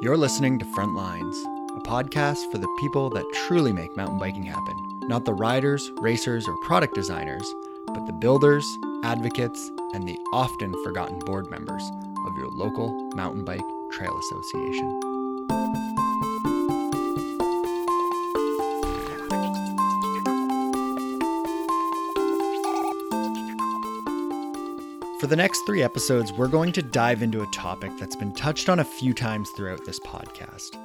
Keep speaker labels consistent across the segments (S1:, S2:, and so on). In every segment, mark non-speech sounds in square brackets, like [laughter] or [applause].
S1: You're listening to Frontlines, a podcast for the people that truly make mountain biking happen. Not the riders, racers, or product designers, but the builders, advocates, and the often forgotten board members of your local mountain bike trail association. For the next three episodes, we're going to dive into a topic that's been touched on a few times throughout this podcast.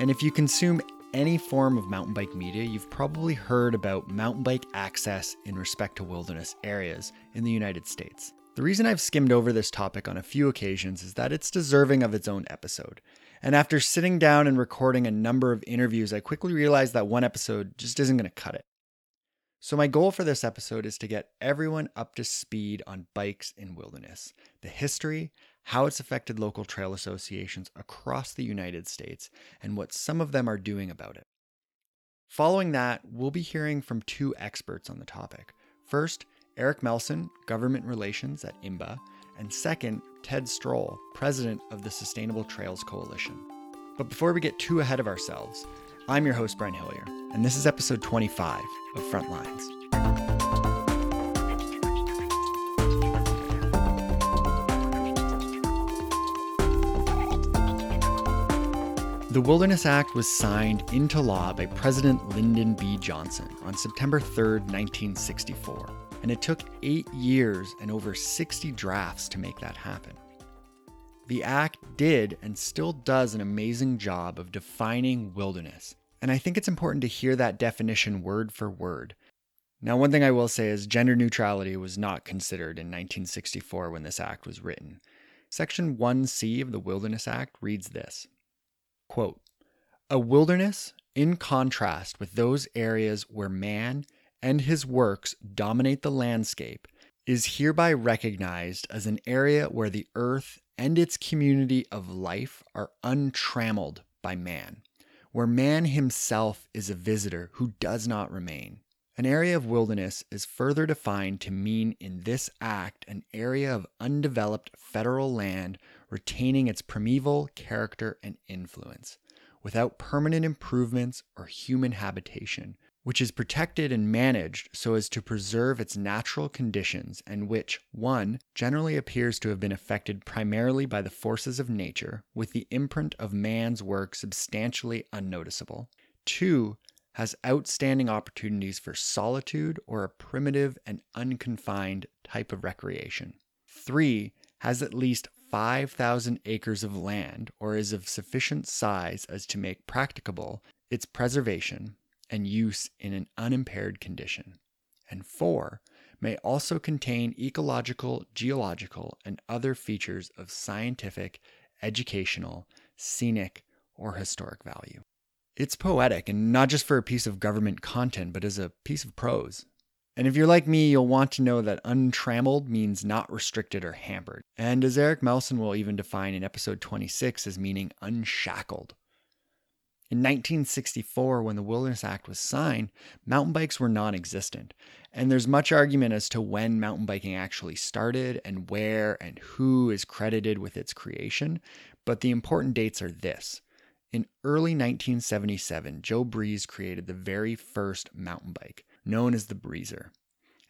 S1: And if you consume any form of mountain bike media, you've probably heard about mountain bike access in respect to wilderness areas in the United States. The reason I've skimmed over this topic on a few occasions is that it's deserving of its own episode. And after sitting down and recording a number of interviews, I quickly realized that one episode just isn't going to cut it. So, my goal for this episode is to get everyone up to speed on bikes in wilderness, the history, how it's affected local trail associations across the United States, and what some of them are doing about it. Following that, we'll be hearing from two experts on the topic. First, Eric Melson, Government Relations at IMBA, and second, Ted Stroll, President of the Sustainable Trails Coalition. But before we get too ahead of ourselves, I'm your host, Brian Hillier, and this is episode 25 of Frontlines. The Wilderness Act was signed into law by President Lyndon B. Johnson on September 3, 1964, and it took eight years and over 60 drafts to make that happen. The Act did and still does an amazing job of defining wilderness, and I think it's important to hear that definition word for word. Now, one thing I will say is gender neutrality was not considered in 1964 when this act was written. Section 1C of the Wilderness Act reads this quote, A wilderness, in contrast with those areas where man and his works dominate the landscape, is hereby recognized as an area where the earth and its community of life are untrammeled by man, where man himself is a visitor who does not remain. An area of wilderness is further defined to mean in this act an area of undeveloped federal land retaining its primeval character and influence, without permanent improvements or human habitation, which is protected and managed so as to preserve its natural conditions, and which, 1. generally appears to have been affected primarily by the forces of nature, with the imprint of man's work substantially unnoticeable. 2 has outstanding opportunities for solitude or a primitive and unconfined type of recreation. 3 has at least 5,000 acres of land or is of sufficient size as to make practicable its preservation and use in an unimpaired condition. And 4 may also contain ecological, geological, and other features of scientific, educational, scenic, or historic value. It's poetic, and not just for a piece of government content, but as a piece of prose. And if you're like me, you'll want to know that untrammeled means not restricted or hampered. And as Eric Melson will even define in episode 26 as meaning unshackled. In 1964, when the Wilderness Act was signed, mountain bikes were non existent. And there's much argument as to when mountain biking actually started and where and who is credited with its creation. But the important dates are this in early 1977, Joe Breeze created the very first mountain bike, known as the Breezer.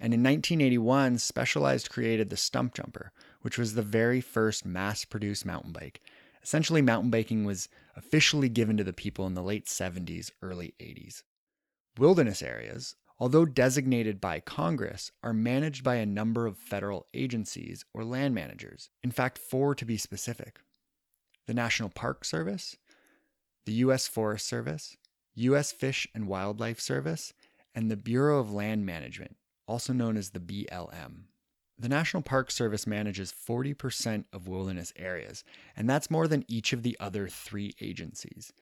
S1: And in 1981, Specialized created the Stumpjumper, which was the very first mass produced mountain bike. Essentially, mountain biking was officially given to the people in the late 70s, early 80s. Wilderness areas, although designated by Congress, are managed by a number of federal agencies or land managers. In fact, four to be specific the National Park Service, the U.S. Forest Service, U.S. Fish and Wildlife Service, and the Bureau of Land Management, also known as the BLM. The National Park Service manages 40% of wilderness areas, and that's more than each of the other three agencies.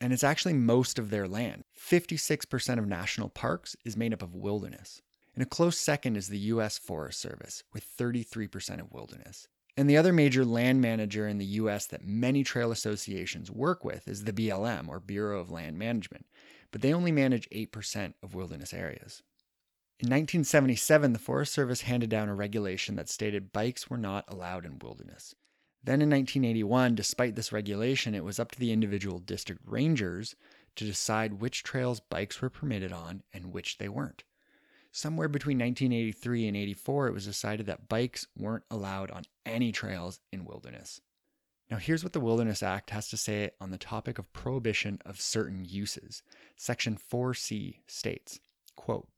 S1: And it's actually most of their land. 56% of national parks is made up of wilderness. And a close second is the U.S. Forest Service, with 33% of wilderness. And the other major land manager in the US that many trail associations work with is the BLM, or Bureau of Land Management, but they only manage 8% of wilderness areas. In 1977, the Forest Service handed down a regulation that stated bikes were not allowed in wilderness. Then in 1981, despite this regulation, it was up to the individual district rangers to decide which trails bikes were permitted on and which they weren't. Somewhere between 1983 and 84, it was decided that bikes weren't allowed on any trails in wilderness. Now, here's what the Wilderness Act has to say on the topic of prohibition of certain uses. Section 4C states, quote,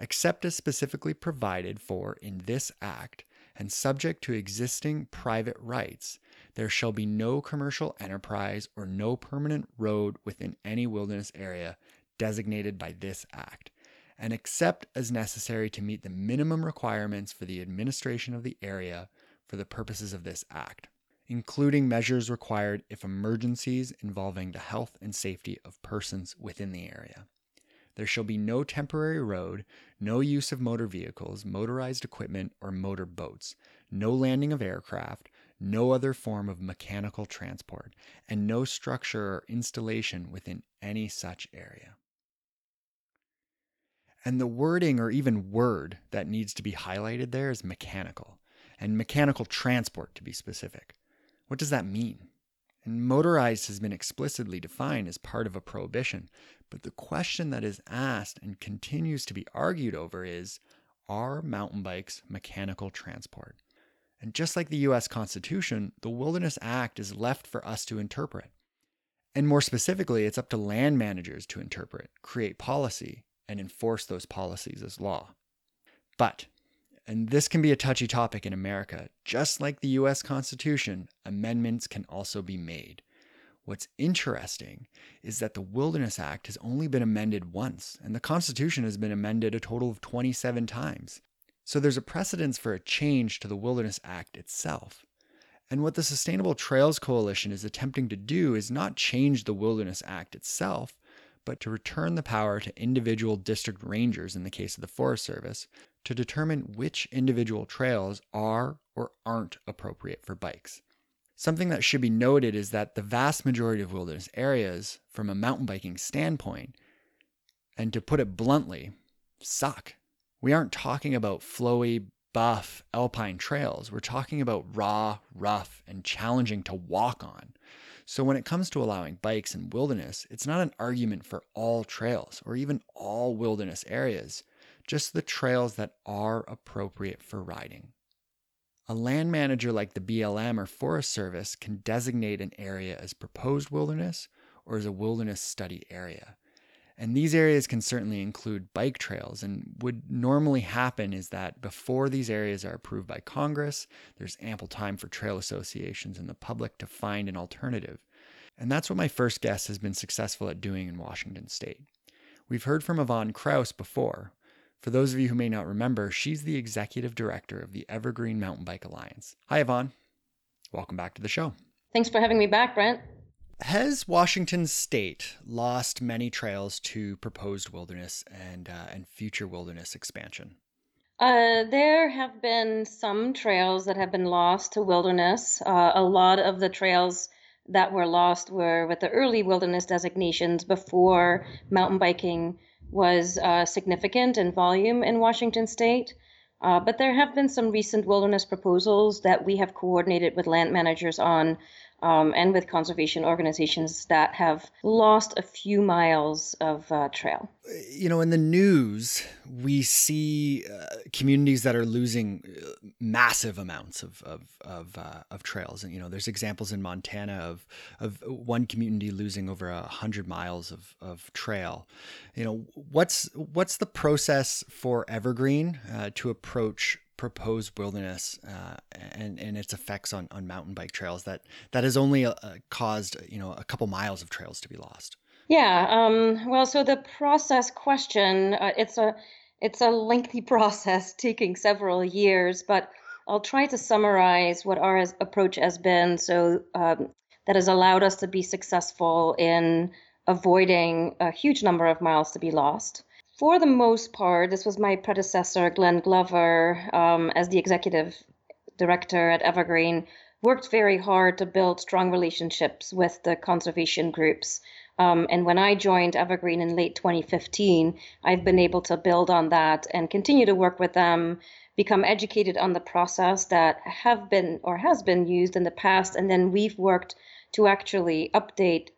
S1: except as specifically provided for in this act and subject to existing private rights, there shall be no commercial enterprise or no permanent road within any wilderness area designated by this act, and except as necessary to meet the minimum requirements for the administration of the area for the purposes of this act including measures required if emergencies involving the health and safety of persons within the area. There shall be no temporary road, no use of motor vehicles, motorized equipment, or motor boats, no landing of aircraft, no other form of mechanical transport, and no structure or installation within any such area. And the wording or even word that needs to be highlighted there is mechanical, and mechanical transport to be specific. What does that mean? And motorized has been explicitly defined as part of a prohibition, but the question that is asked and continues to be argued over is are mountain bikes mechanical transport? And just like the US Constitution, the Wilderness Act is left for us to interpret. And more specifically, it's up to land managers to interpret, create policy, and enforce those policies as law. But and this can be a touchy topic in America. Just like the US Constitution, amendments can also be made. What's interesting is that the Wilderness Act has only been amended once, and the Constitution has been amended a total of 27 times. So there's a precedence for a change to the Wilderness Act itself. And what the Sustainable Trails Coalition is attempting to do is not change the Wilderness Act itself, but to return the power to individual district rangers in the case of the Forest Service to determine which individual trails are or aren't appropriate for bikes. Something that should be noted is that the vast majority of wilderness areas, from a mountain biking standpoint, and to put it bluntly, suck. We aren't talking about flowy, buff alpine trails. We're talking about raw, rough, and challenging to walk on. So when it comes to allowing bikes in wilderness, it's not an argument for all trails or even all wilderness areas just the trails that are appropriate for riding. A land manager like the BLM or Forest Service can designate an area as proposed wilderness or as a wilderness study area. And these areas can certainly include bike trails. And would normally happen is that before these areas are approved by Congress, there's ample time for trail associations and the public to find an alternative. And that's what my first guest has been successful at doing in Washington state. We've heard from Yvonne Kraus before, for those of you who may not remember, she's the executive director of the Evergreen Mountain Bike Alliance. Hi, Yvonne. Welcome back to the show.
S2: Thanks for having me back, Brent.
S1: Has Washington State lost many trails to proposed wilderness and uh, and future wilderness expansion?
S2: Uh, there have been some trails that have been lost to wilderness. Uh, a lot of the trails that were lost were with the early wilderness designations before mountain biking was uh, significant in volume in Washington state. Uh, but there have been some recent wilderness proposals that we have coordinated with land managers on um, and with conservation organizations that have lost a few miles of uh, trail.
S1: You know, in the news, we see uh, communities that are losing uh, massive amounts of of of, uh, of, trails, and you know, there's examples in Montana of of one community losing over a hundred miles of of trail. You know, what's what's the process for Evergreen uh, to approach proposed wilderness uh, and and its effects on, on mountain bike trails that that has only uh, caused you know a couple miles of trails to be lost.
S2: Yeah. Um, well, so the process question uh, it's a it's a lengthy [laughs] process taking several years, but I'll try to summarize what our approach has been. So um, that has allowed us to be successful in avoiding a huge number of miles to be lost for the most part, this was my predecessor, Glenn Glover, um, as the executive director at Evergreen, worked very hard to build strong relationships with the conservation groups. Um, and when I joined Evergreen in late 2015, I've been able to build on that and continue to work with them become educated on the process that have been or has been used in the past, and then we've worked to actually update,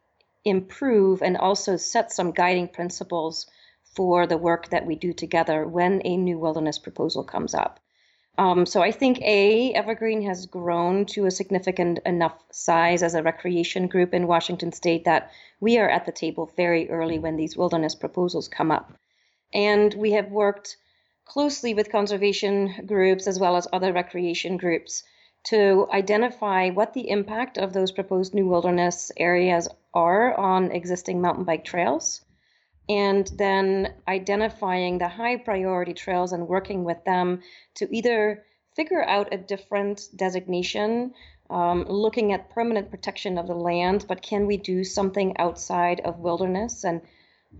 S2: improve, and also set some guiding principles for the work that we do together when a new wilderness proposal comes up. Um, so I think A, Evergreen has grown to a significant enough size as a recreation group in Washington state that we are at the table very early when these wilderness proposals come up. And we have worked closely with conservation groups as well as other recreation groups to identify what the impact of those proposed new wilderness areas are on existing mountain bike trails and then identifying the high priority trails and working with them to either figure out a different designation, um, looking at permanent protection of the land, but can we do something outside of wilderness? And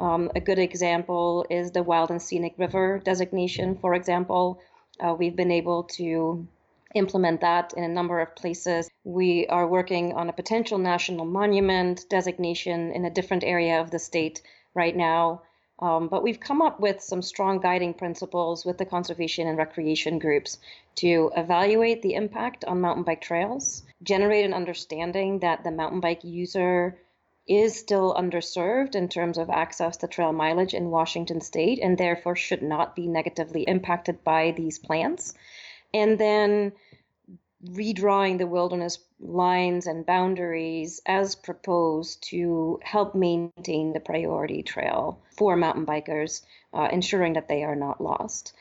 S2: um, a good example is the Wild and Scenic River designation, for example. Uh, we've been able to implement that in a number of places. We are working on a potential national monument designation in a different area of the state right now. Um, but we've come up with some strong guiding principles with the conservation and recreation groups to evaluate the impact on mountain bike trails, generate an understanding that the mountain bike user is still underserved in terms of access to trail mileage in Washington state and therefore should not be negatively impacted by these plans. And then redrawing the wilderness lines and boundaries as proposed to help maintain the priority trail for mountain bikers, uh, ensuring that they are not lost.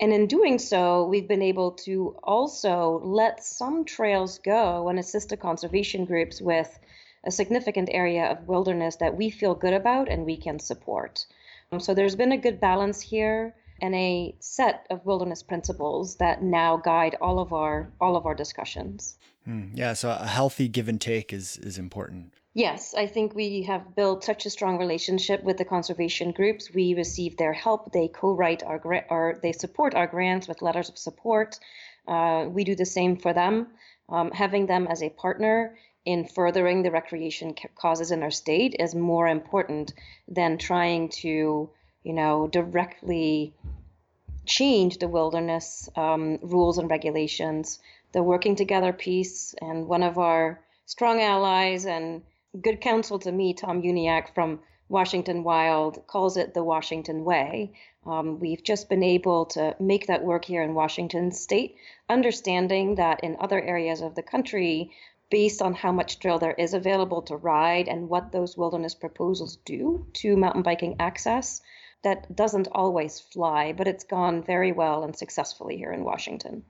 S2: And in doing so, we've been able to also let some trails go and assist the conservation groups with a significant area of wilderness that we feel good about and we can support. Um, so there's been a good balance here and a set of wilderness principles that now guide all of our all of our discussions.
S1: Mm, yeah, so a healthy give and take is is important.
S2: Yes, I think we have built such a strong relationship with the conservation groups. We receive their help. They co-write our or they support our grants with letters of support. Uh, we do the same for them. Um, having them as a partner in furthering the recreation causes in our state is more important than trying to you know, directly change the wilderness um, rules and regulations. The working together piece, and one of our strong allies and good counsel to me, Tom Uniack from Washington Wild, calls it the Washington Way. Um, we've just been able to make that work here in Washington state, understanding that in other areas of the country, based on how much trail there is available to ride and what those wilderness proposals do to mountain biking access, that doesn't always fly, but it's gone very well and successfully here in Washington.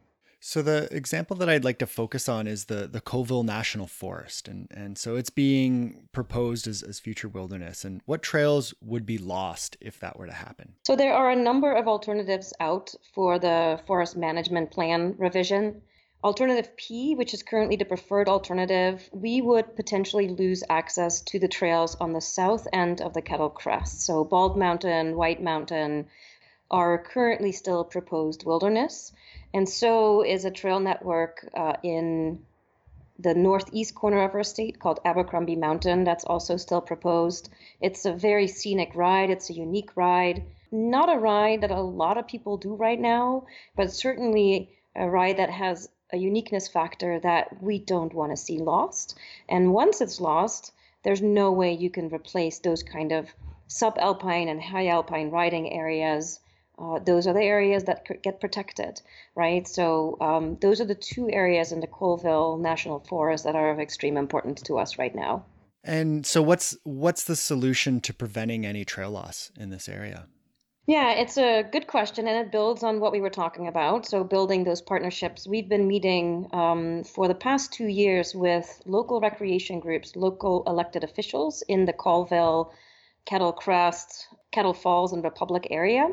S1: So the example that I'd like to focus on is the the Colville National Forest, and and so it's being proposed as, as future wilderness. And what trails would be lost if that were to happen?
S2: So there are a number of alternatives out for the forest management plan revision. Alternative P, which is currently the preferred alternative, we would potentially lose access to the trails on the south end of the Kettle Crest. So Bald Mountain, White Mountain are currently still proposed wilderness, and so is a trail network uh, in the northeast corner of our state called Abercrombie Mountain. That's also still proposed. It's a very scenic ride, it's a unique ride. Not a ride that a lot of people do right now, but certainly a ride that has a uniqueness factor that we don't want to see lost. And once it's lost, there's no way you can replace those kind of subalpine and high alpine riding areas. Uh, those are the areas that get protected, right? So um, those are the two areas in the Colville National Forest that are of extreme importance to us right now.
S1: And so, what's what's the solution to preventing any trail loss in this area?
S2: Yeah, it's a good question, and it builds on what we were talking about. So, building those partnerships. We've been meeting um, for the past two years with local recreation groups, local elected officials in the Colville, Kettle Crest, Kettle Falls, and Republic area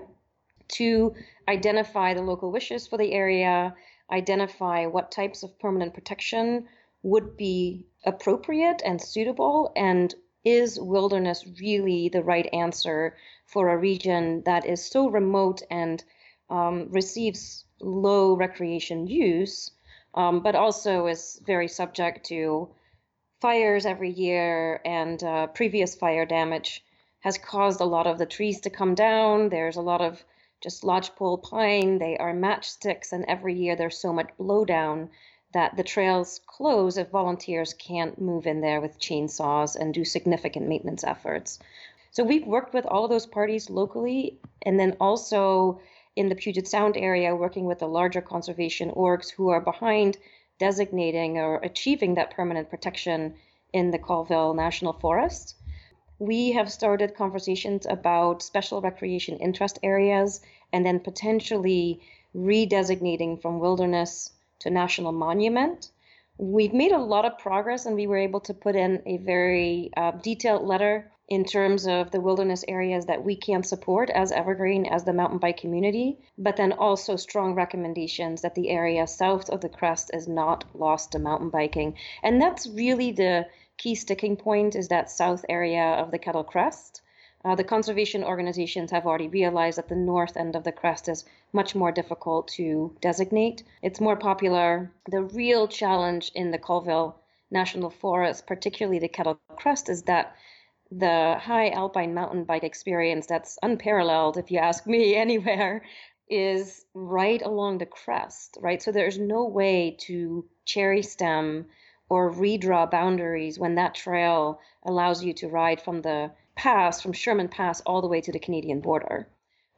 S2: to identify the local wishes for the area, identify what types of permanent protection would be appropriate and suitable, and is wilderness really the right answer for a region that is so remote and um, receives low recreation use, um, but also is very subject to fires every year and uh, previous fire damage has caused a lot of the trees to come down. There's a lot of just lodgepole pine, they are matchsticks, and every year there's so much blowdown that the trails close if volunteers can't move in there with chainsaws and do significant maintenance efforts. So we've worked with all of those parties locally and then also in the Puget Sound area working with the larger conservation orgs who are behind designating or achieving that permanent protection in the Colville National Forest. We have started conversations about special recreation interest areas and then potentially redesignating from wilderness to national monument. We've made a lot of progress and we were able to put in a very uh, detailed letter in terms of the wilderness areas that we can support as Evergreen, as the mountain bike community, but then also strong recommendations that the area south of the crest is not lost to mountain biking. And that's really the key sticking point is that south area of the Kettle Crest. Uh, the conservation organizations have already realized that the north end of the crest is much more difficult to designate. It's more popular. The real challenge in the Colville National Forest, particularly the Kettle Crest, is that the high alpine mountain bike experience that's unparalleled, if you ask me, [laughs] anywhere, is right along the crest, right? So there's no way to cherry stem or redraw boundaries when that trail allows you to ride from the pass, from Sherman Pass, all the way to the Canadian border.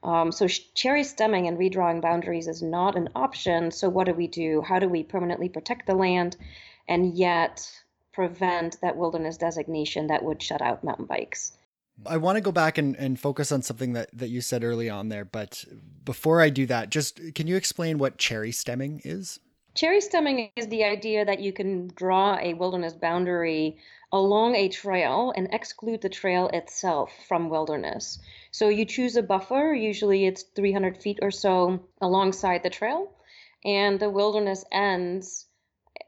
S2: Um, so cherry stemming and redrawing boundaries is not an option. So what do we do? How do we permanently protect the land and yet prevent that wilderness designation that would shut out mountain bikes?
S1: I want to go back and, and focus on something that, that you said early on there. But before I do that, just can you explain what cherry stemming is?
S2: Cherry stemming is the idea that you can draw a wilderness boundary along a trail and exclude the trail itself from wilderness. So you choose a buffer, usually it's 300 feet or so alongside the trail, and the wilderness ends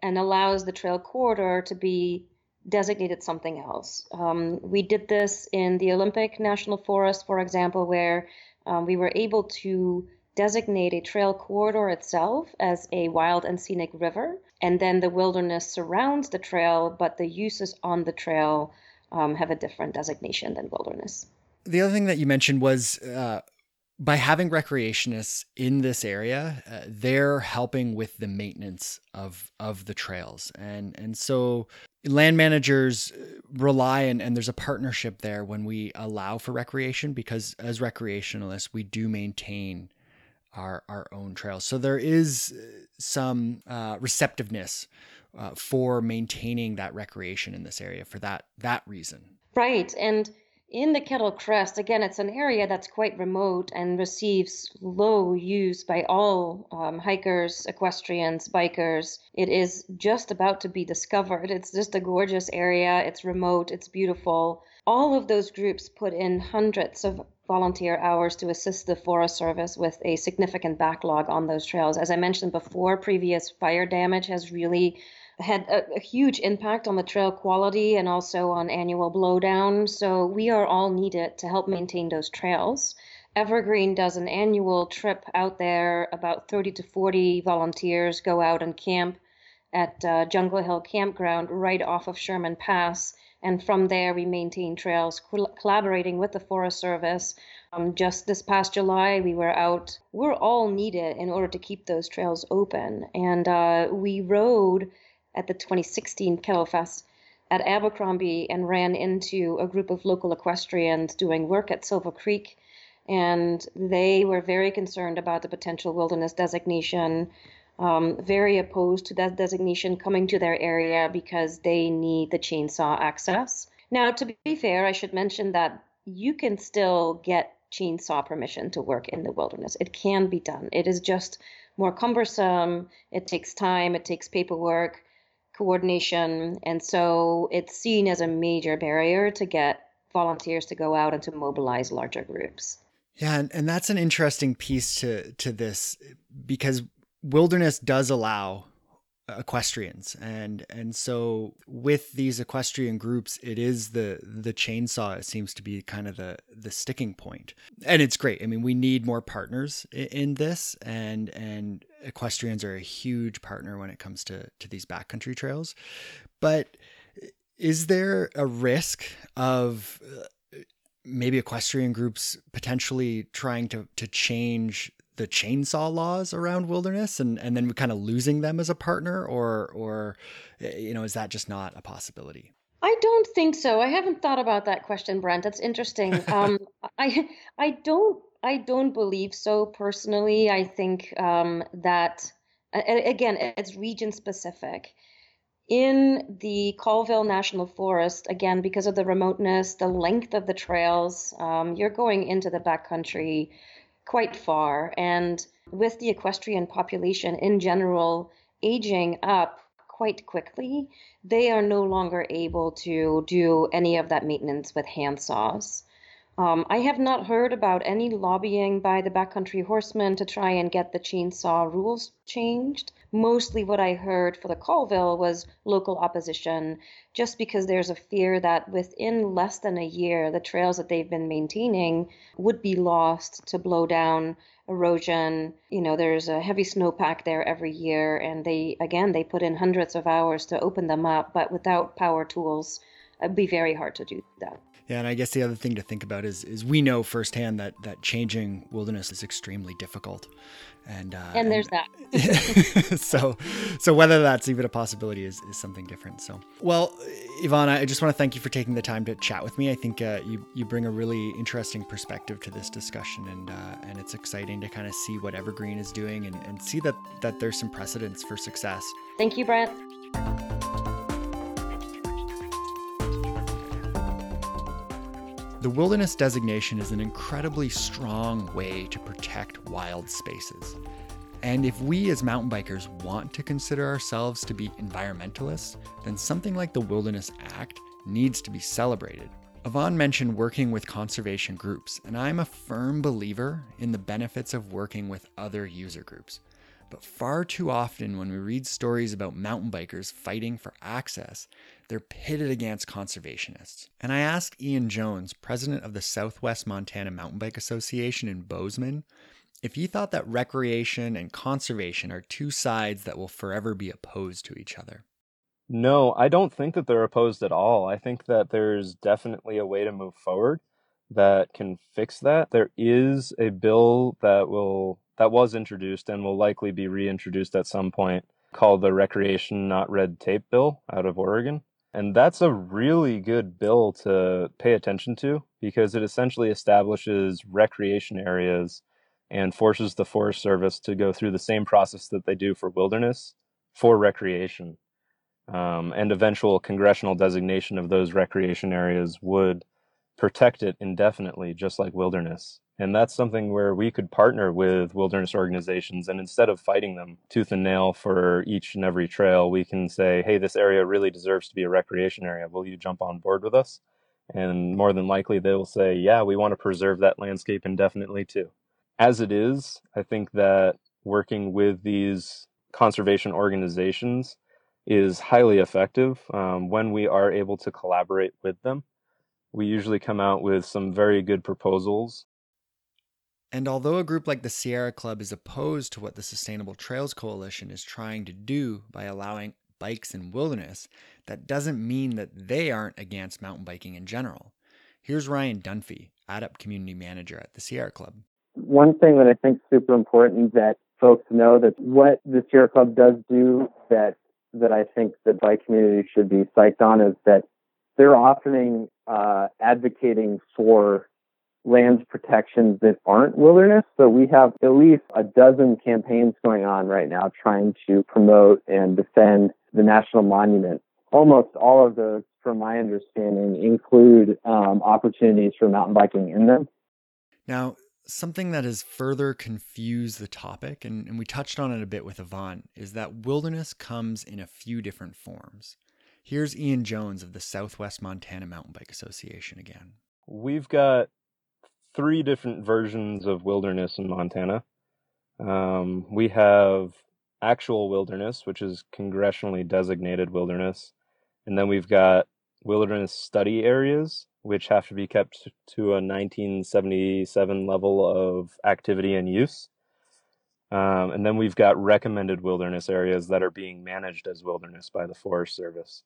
S2: and allows the trail corridor to be designated something else. Um, we did this in the Olympic National Forest, for example, where um, we were able to designate a trail corridor itself as a wild and scenic river, and then the wilderness surrounds the trail, but the uses on the trail um, have a different designation than wilderness.
S1: The other thing that you mentioned was uh, by having recreationists in this area, uh, they're helping with the maintenance of of the trails, and and so land managers rely and, and there's a partnership there when we allow for recreation because as recreationalists we do maintain our our own trails. So there is uh, some uh, receptiveness uh, for maintaining that recreation in this area for that that reason.
S2: Right, and in the Kettle Crest, again, it's an area that's quite remote and receives low use by all um, hikers, equestrians, bikers. It is just about to be discovered. It's just a gorgeous area. It's remote. It's beautiful. All of those groups put in hundreds of volunteer hours to assist the Forest Service with a significant backlog on those trails. As I mentioned before, previous fire damage has really had a, a, huge impact on the trail quality and also on annual blowdown. So we are all needed to help maintain those trails. Evergreen does an annual trip out there. About 30 to 40 volunteers go out and camp at uh, Jungle Hill Campground right off of Sherman Pass and from there, we maintain trails, collaborating with the Forest Service. Um, just this past July, we were out. We're all needed in order to keep those trails open. And uh, we rode at the 2016 Kettle Fest at Abercrombie and ran into a group of local equestrians doing work at Silver Creek. And they were very concerned about the potential wilderness designation um, very opposed to that designation coming to their area because they need the chainsaw access. Now, to be fair, I should mention that you can still get chainsaw permission to work in the wilderness. It can be done. It is just more cumbersome, it takes time, it takes paperwork, coordination, and so it's seen as a major barrier to get volunteers to go out and to mobilize larger groups.
S1: Yeah, and, and that's an interesting piece to to this because wilderness does allow equestrians. And and so with these equestrian groups it is the the chainsaw it seems to be kind of the the sticking point. And it's great. I mean we need more partners in, this and and equestrians are a huge partner when it comes to to these backcountry trails. But is there a risk of uh, maybe equestrian groups potentially trying to to change the chainsaw laws around wilderness and and then kind of losing them as a partner or or eh, you know is that just not a possibility
S2: I don't think so. I haven't thought about that question, Brent. That's interesting. [laughs] Um, I I don't I don't believe so personally. I think um, that again it's region specific. In the Colville National Forest, again because of the remoteness, the length of the trails, um, you're going into the backcountry quite far, and with the equestrian population in general aging up quite quickly, they are no longer able to do any of that maintenance with hand saws. Um, I have not heard about any lobbying by the backcountry horsemen to try and get the chainsaw rules changed. Mostly what I heard for the Colville was local opposition, just because there's a fear that within less than a year, the trails that they've been maintaining would be lost to blow down erosion. You know, there's a heavy snowpack there every year, and they, again, they put in hundreds of hours to open them up, but without power tools, it'd be very hard to do that.
S1: Yeah, and I guess the other thing to think about is is we know firsthand that that changing wilderness is extremely difficult, and uh,
S2: and there's and, that. [laughs]
S1: so, so whether that's even a possibility is, is something different. So, well, Ivana, I just want to thank you for taking the time to chat with me. I think uh, you you bring a really interesting perspective to this discussion, and uh, and it's exciting to kind of see what Evergreen is doing and, and see that that there's some precedents for success.
S2: Thank you, Brent.
S1: The wilderness designation is an incredibly strong way to protect wild spaces. And if we as mountain bikers want to consider ourselves to be environmentalists, then something like the Wilderness Act needs to be celebrated. Yvonne mentioned working with conservation groups, and I'm a firm believer in the benefits of working with other user groups. But far too often, when we read stories about mountain bikers fighting for access, they're pitted against conservationists. And I asked Ian Jones, president of the Southwest Montana Mountain Bike Association in Bozeman, if he thought that recreation and conservation are two sides that will forever be opposed to each other.
S3: No, I don't think that they're opposed at all. I think that there's definitely a way to move forward that can fix that. There is a bill that will that was introduced and will likely be reintroduced at some point called the Recreation Not Red Tape Bill out of Oregon. And that's a really good bill to pay attention to because it essentially establishes recreation areas and forces the Forest Service to go through the same process that they do for wilderness for recreation. Um, and eventual congressional designation of those recreation areas would protect it indefinitely, just like wilderness. And that's something where we could partner with wilderness organizations. And instead of fighting them tooth and nail for each and every trail, we can say, hey, this area really deserves to be a recreation area. Will you jump on board with us? And more than likely, they will say, yeah, we want to preserve that landscape indefinitely too. As it is, I think that working with these conservation organizations is highly effective um, when we are able to collaborate with them. We usually come out with some very good proposals
S1: and although a group like the Sierra Club is opposed to what the Sustainable Trails Coalition is trying to do by allowing bikes in wilderness, that doesn't mean that they aren't against mountain biking in general. Here's Ryan Dunphy, ADUP Community Manager at the Sierra Club.
S4: One thing that I think is super important that folks know that what the Sierra Club does do that that I think the bike community should be psyched on is that they're often uh, advocating for lands protections that aren't wilderness. So we have at least a dozen campaigns going on right now trying to promote and defend the national monument. Almost all of those, from my understanding, include um, opportunities for mountain biking in them.
S1: Now, something that has further confused the topic, and, and we touched on it a bit with Yvonne, is that wilderness comes in a few different forms. Here's Ian Jones of the Southwest Montana Mountain Bike Association again.
S3: We've got three different versions of wilderness in Montana. Um, we have actual wilderness, which is congressionally designated wilderness. And then we've got wilderness study areas, which have to be kept to a 1977 level of activity and use. Um, and then we've got recommended wilderness areas that are being managed as wilderness by the Forest Service.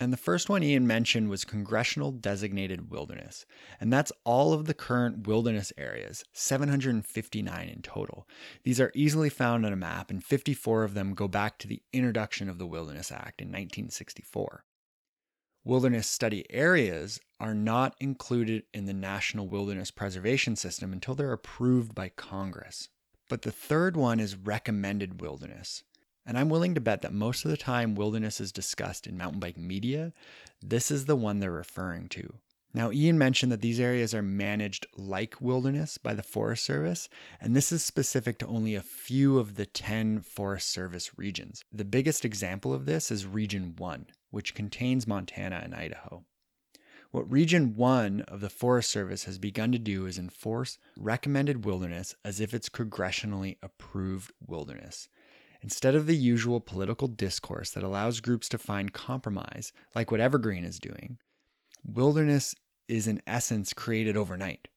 S1: And the first one Ian mentioned was congressional designated wilderness. And that's all of the current wilderness areas, 759 in total. These are easily found on a map, and 54 of them go back to the introduction of the Wilderness Act in 1964. Wilderness study areas are not included in the National Wilderness Preservation System until they're approved by Congress. But the third one is recommended wilderness. And I'm willing to bet that most of the time wilderness is discussed in mountain bike media, this is the one they're referring to. Now, Ian mentioned that these areas are managed like wilderness by the Forest Service, and this is specific to only a few of the 10 Forest Service regions. The biggest example of this is Region 1, which contains Montana and Idaho. What Region 1 of the Forest Service has begun to do is enforce recommended wilderness as if it's congressionally approved wilderness. Instead of the usual political discourse that allows groups to find compromise, like what Evergreen is doing, wilderness is in essence created overnight.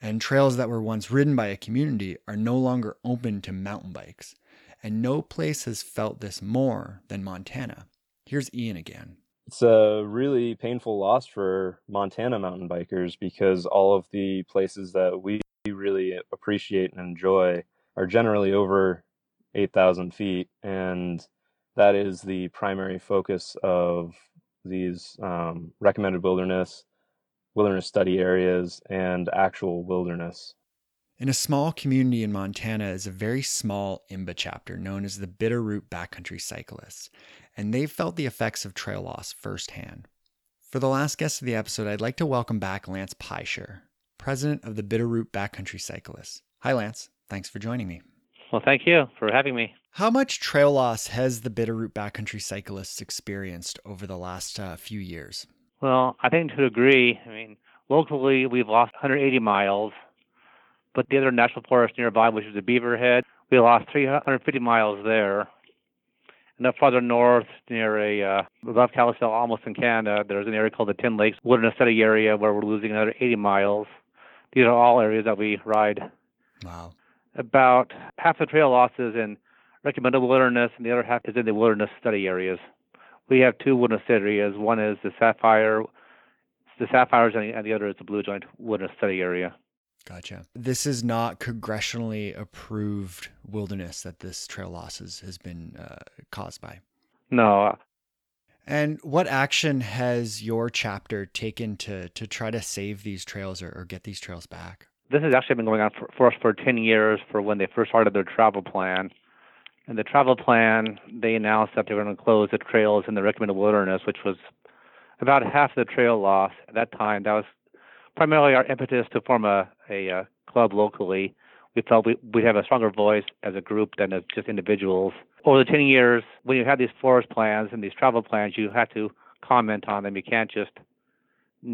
S1: And trails that were once ridden by a community are no longer open to mountain bikes. And no place has felt this more than Montana. Here's Ian again.
S3: It's a really painful loss for Montana mountain bikers because all of the places that we really appreciate and enjoy are generally over 8,000 feet, and that is the primary focus of these um, recommended wilderness, wilderness study areas, and actual wilderness.
S1: In a small community in Montana is a very small IMBA chapter known as the Bitterroot Backcountry Cyclists, and they've felt the effects of trail loss firsthand. For the last guest of the episode, I'd like to welcome back Lance Peischer, president of the Bitterroot Backcountry Cyclists. Hi, Lance. Thanks for joining me.
S5: Well, thank you for having me.
S1: How much trail loss has the Bitterroot backcountry cyclists experienced over the last uh, few years?
S5: Well, I think to a degree. I mean, locally we've lost 180 miles, but the other national forest nearby, which is the Beaverhead, we lost 350 miles there. And up farther north, near a uh, above Kalispell, almost in Canada, there's an area called the Ten Lakes Wilderness Study Area where we're losing another 80 miles. These are all areas that we ride.
S1: Wow
S5: about half the trail losses in recommended wilderness, and the other half is in the wilderness study areas. We have two wilderness areas. One is the Sapphire, the Sapphires, and the other is the Blue Joint Wilderness Study Area.
S1: Gotcha. This is not congressionally approved wilderness that this trail losses has been uh, caused by.
S5: No.
S1: And what action has your chapter taken to to try to save these trails or, or get these trails back?
S5: This has actually been going on for, for us for 10 years for when they first started their travel plan. And the travel plan, they announced that they were going to close the trails in the recommended wilderness, which was about half the trail loss at that time. That was primarily our impetus to form a, a, a club locally. We felt we, we'd have a stronger voice as a group than as just individuals. Over the 10 years, when you have these forest plans and these travel plans, you have to comment on them. You can't just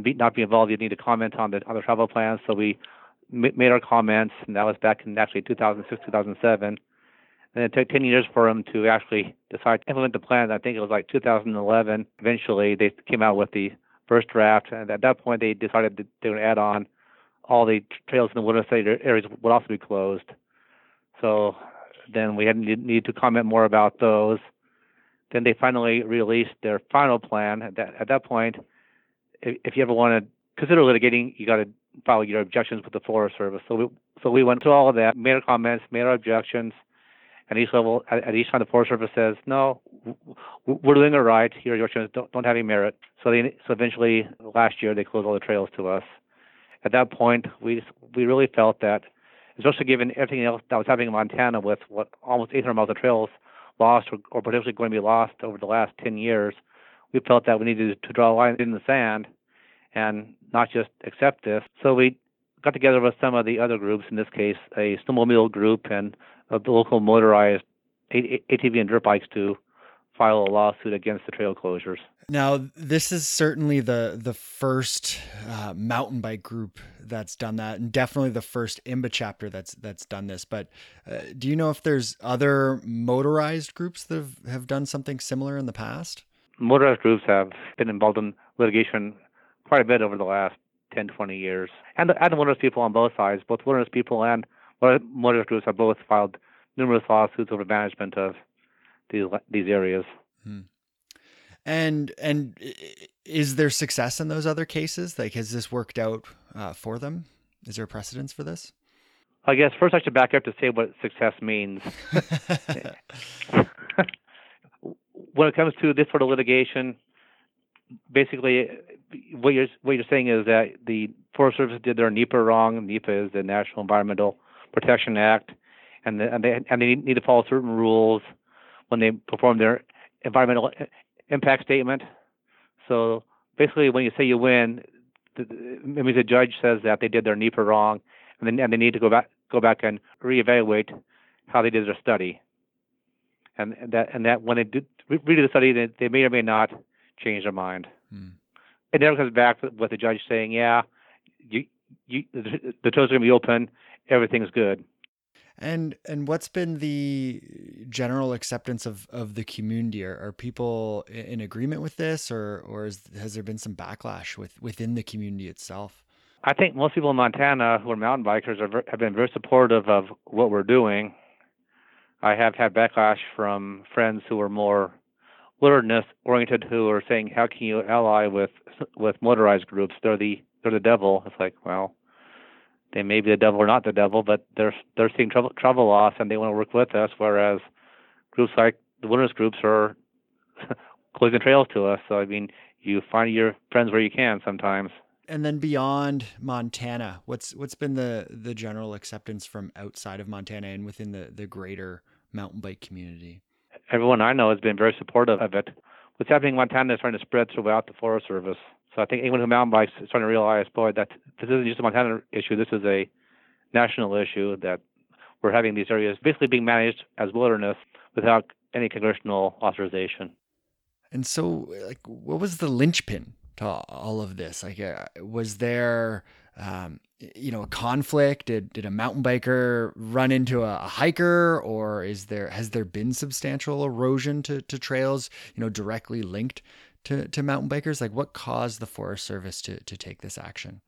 S5: be, not be involved. You need to comment on the, on the travel plans. So we made our comments, and that was back in actually 2006, 2007. And it took 10 years for them to actually decide to implement the plan. I think it was like 2011. Eventually, they came out with the first draft, and at that point, they decided that they would add on all the trails in the wilderness areas would also be closed. So then we had need to comment more about those. Then they finally released their final plan. At that, at that point, if, if you ever want to consider litigating, you got to file your objections with the Forest Service. So we so we went through all of that, made our comments, made our objections, and each level at, at each time the Forest Service says no, we're doing it right. Your objections don't, don't have any merit. So they so eventually last year they closed all the trails to us. At that point, we we really felt that, especially given everything else that was happening in Montana with what almost 800 miles of trails lost or, or potentially going to be lost over the last 10 years, we felt that we needed to draw a line in the sand and not just accept this. So we got together with some of the other groups, in this case, a snowmobile group and a local motorized ATV and dirt bikes to file a lawsuit against the trail closures.
S1: Now, this is certainly the the first uh, mountain bike group that's done that, and definitely the first IMBA chapter that's that's done this. But uh, do you know if there's other motorized groups that have, have done something similar in the past?
S5: Motorized groups have been involved in litigation quite a bit over the last 10, 20 years. And the, and the wilderness people on both sides, both wilderness people and wilderness groups have both filed numerous lawsuits over management of these these areas. Hmm.
S1: And and is there success in those other cases? Like, has this worked out uh, for them? Is there precedence for this?
S5: I guess first I should back up to say what success means. [laughs] [laughs] when it comes to this sort of litigation, basically, what you're what you're saying is that the Forest Service did their NEPA wrong. NEPA is the National Environmental Protection Act, and the, and they and they need to follow certain rules when they perform their environmental impact statement. So basically, when you say you win, it means the judge says that they did their NEPA wrong, and then and they need to go back go back and reevaluate how they did their study. And that and that when they did redo the study, they, they may or may not change their mind. Hmm. It never comes back with the judge saying, "Yeah, you, you, the, the toes are going to be open, everything's good."
S1: And and what's been the general acceptance of, of the community? Are, are people in agreement with this, or or is, has there been some backlash with within the community itself?
S5: I think most people in Montana who are mountain bikers are, have been very supportive of what we're doing. I have had backlash from friends who are more wilderness oriented who are saying, "How can you ally with with motorized groups? They're the they're the devil." It's like, well, they may be the devil or not the devil, but they're they're seeing trouble trouble loss and they want to work with us. Whereas groups like the wilderness groups are [laughs] closing trails to us. So I mean, you find your friends where you can sometimes.
S1: And then beyond Montana, what's what's been the the general acceptance from outside of Montana and within the the greater mountain bike community?
S5: Everyone I know has been very supportive of it. What's happening in Montana is trying to spread throughout the Forest Service. So I think anyone who mountain bikes is trying to realize, boy, that this isn't just a Montana issue. This is a national issue that we're having these areas basically being managed as wilderness without any congressional authorization.
S1: And so, like, what was the linchpin to all of this? Like, uh, was there, um, you know, a conflict? Did did a mountain biker run into a, a, hiker, or is there has there been substantial erosion to to trails? You know, directly linked to, to mountain bikers? Like, what caused the Forest Service to, to take this action?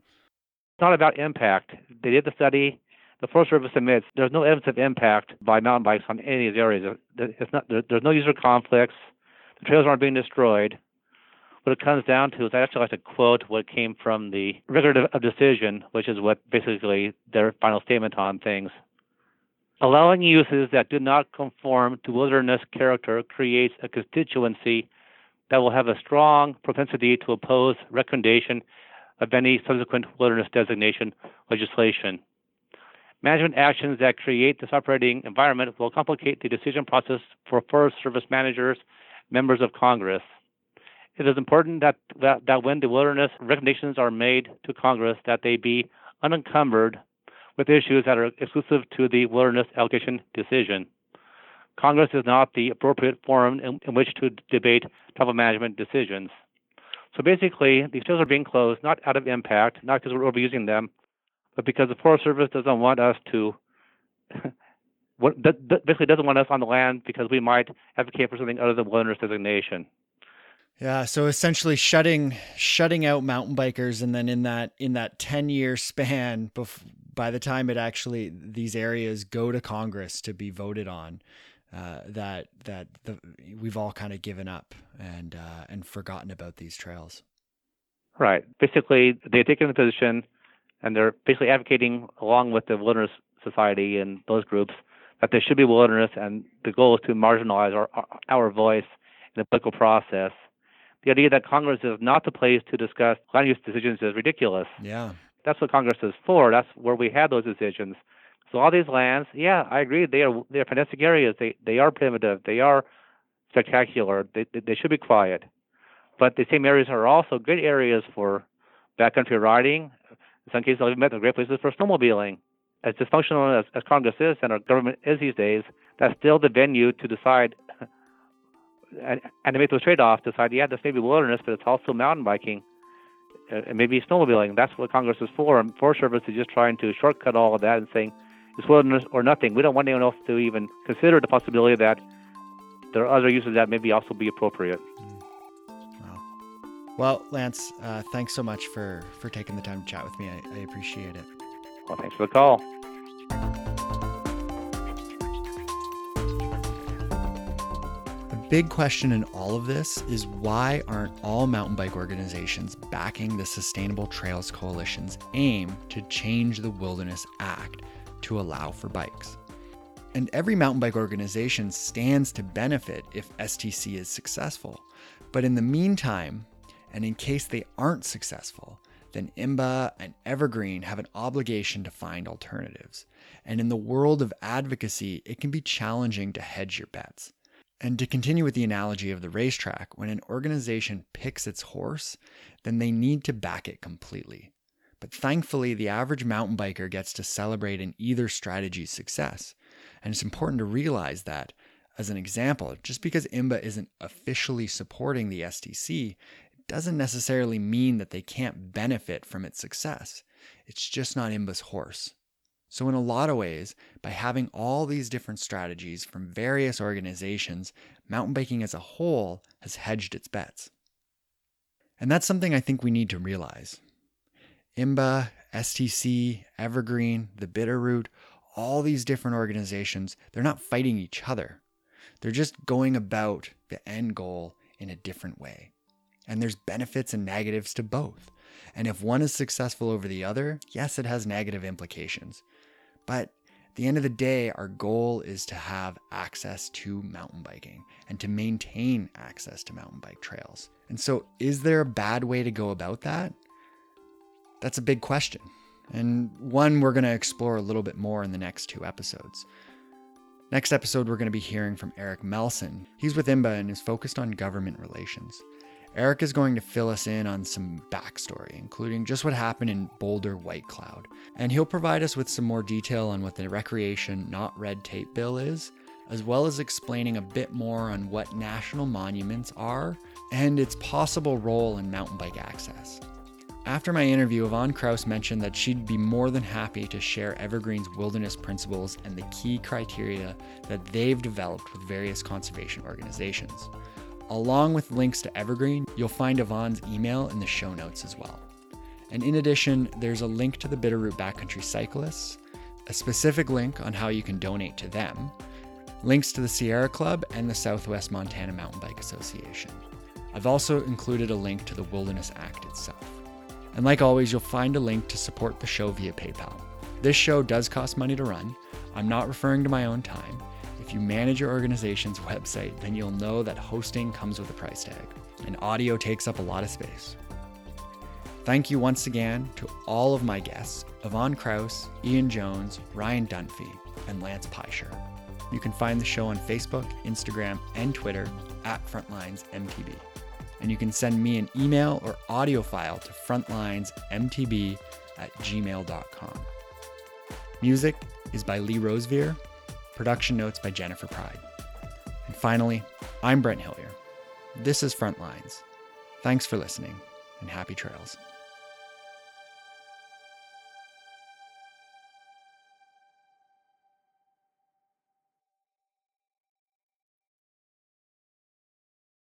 S5: It's not about impact. They did the study. The Forest Service admits there's no evidence of impact by mountain bikes on any of these areas. It's not, there's no user conflicts. The trails aren't being destroyed. What it comes down to is I actually like to quote what came from the record of decision, which is what basically their final statement on things. Allowing uses that do not conform to wilderness character creates a constituency that will have a strong propensity to oppose recommendation of any subsequent wilderness designation legislation. Management actions that create this operating environment will complicate the decision process for Forest Service managers, members of Congress. It is important that, that, that when the wilderness recommendations are made to Congress, that they be unencumbered with issues that are exclusive to the wilderness allocation decision. Congress is not the appropriate forum in, in which to debate travel management decisions. So basically, these trails are being closed not out of impact, not because we're overusing them, but because the Forest Service doesn't want us to, [laughs] basically doesn't want us on the land because we might advocate for something other than wilderness designation.
S1: Yeah, so essentially shutting shutting out mountain bikers, and then in that in that ten year span, bef- by the time it actually these areas go to Congress to be voted on, uh, that that the, we've all kind of given up and uh, and forgotten about these trails.
S5: Right. Basically, they're taking the position, and they're basically advocating along with the Wilderness Society and those groups that there should be wilderness, and the goal is to marginalize our our voice in the political process. The idea that Congress is not the place to discuss land use decisions is ridiculous.
S1: Yeah.
S5: That's what Congress is for. That's where we had those decisions. So all these lands, yeah, I agree. They are they are fantastic areas. They they are primitive. They are spectacular. They they should be quiet. But the same areas are also good areas for backcountry riding. In some cases, I've met great places for snowmobiling. As dysfunctional as, as Congress is and our government is these days, that's still the venue to decide and, and to make those trade-offs. Decide, yeah, this may be wilderness, but it's also mountain biking uh, and maybe snowmobiling. That's what Congress is for. And Forest Service is just trying to shortcut all of that and saying, it's wilderness or nothing. We don't want anyone else to even consider the possibility that there are other uses that maybe also be appropriate.
S1: Wow. Well, Lance, uh, thanks so much for, for taking the time to chat with me. I, I appreciate it.
S5: Well, thanks for the call.
S1: Big question in all of this is why aren't all mountain bike organizations backing the Sustainable Trails Coalition's aim to change the Wilderness Act to allow for bikes? And every mountain bike organization stands to benefit if STC is successful. But in the meantime, and in case they aren't successful, then IMBA and Evergreen have an obligation to find alternatives. And in the world of advocacy, it can be challenging to hedge your bets. And to continue with the analogy of the racetrack, when an organization picks its horse, then they need to back it completely. But thankfully, the average mountain biker gets to celebrate in either strategy's success. And it's important to realize that, as an example, just because IMBA isn't officially supporting the STC, it doesn't necessarily mean that they can't benefit from its success. It's just not IMBA's horse. So, in a lot of ways, by having all these different strategies from various organizations, mountain biking as a whole has hedged its bets. And that's something I think we need to realize. IMBA, STC, Evergreen, the Bitterroot, all these different organizations, they're not fighting each other. They're just going about the end goal in a different way. And there's benefits and negatives to both. And if one is successful over the other, yes, it has negative implications. But at the end of the day, our goal is to have access to mountain biking and to maintain access to mountain bike trails. And so, is there a bad way to go about that? That's a big question, and one we're going to explore a little bit more in the next two episodes. Next episode, we're going to be hearing from Eric Melson. He's with IMBA and is focused on government relations. Eric is going to fill us in on some backstory, including just what happened in Boulder White Cloud. And he'll provide us with some more detail on what the Recreation Not Red Tape Bill is, as well as explaining a bit more on what national monuments are and its possible role in mountain bike access. After my interview, Yvonne Kraus mentioned that she'd be more than happy to share Evergreen's wilderness principles and the key criteria that they've developed with various conservation organizations. Along with links to Evergreen, you'll find Yvonne's email in the show notes as well. And in addition, there's a link to the Bitterroot Backcountry Cyclists, a specific link on how you can donate to them, links to the Sierra Club and the Southwest Montana Mountain Bike Association. I've also included a link to the Wilderness Act itself. And like always, you'll find a link to support the show via PayPal. This show does cost money to run. I'm not referring to my own time. If you manage your organization's website, then you'll know that hosting comes with a price tag, and audio takes up a lot of space. Thank you once again to all of my guests Yvonne Kraus, Ian Jones, Ryan Dunphy, and Lance Peischer. You can find the show on Facebook, Instagram, and Twitter at FrontlinesMTB. And you can send me an email or audio file to frontlinesmtb at gmail.com. Music is by Lee Rosevere Production notes by Jennifer Pride. And finally, I'm Brent Hillier. This is Frontlines. Thanks for listening and happy trails.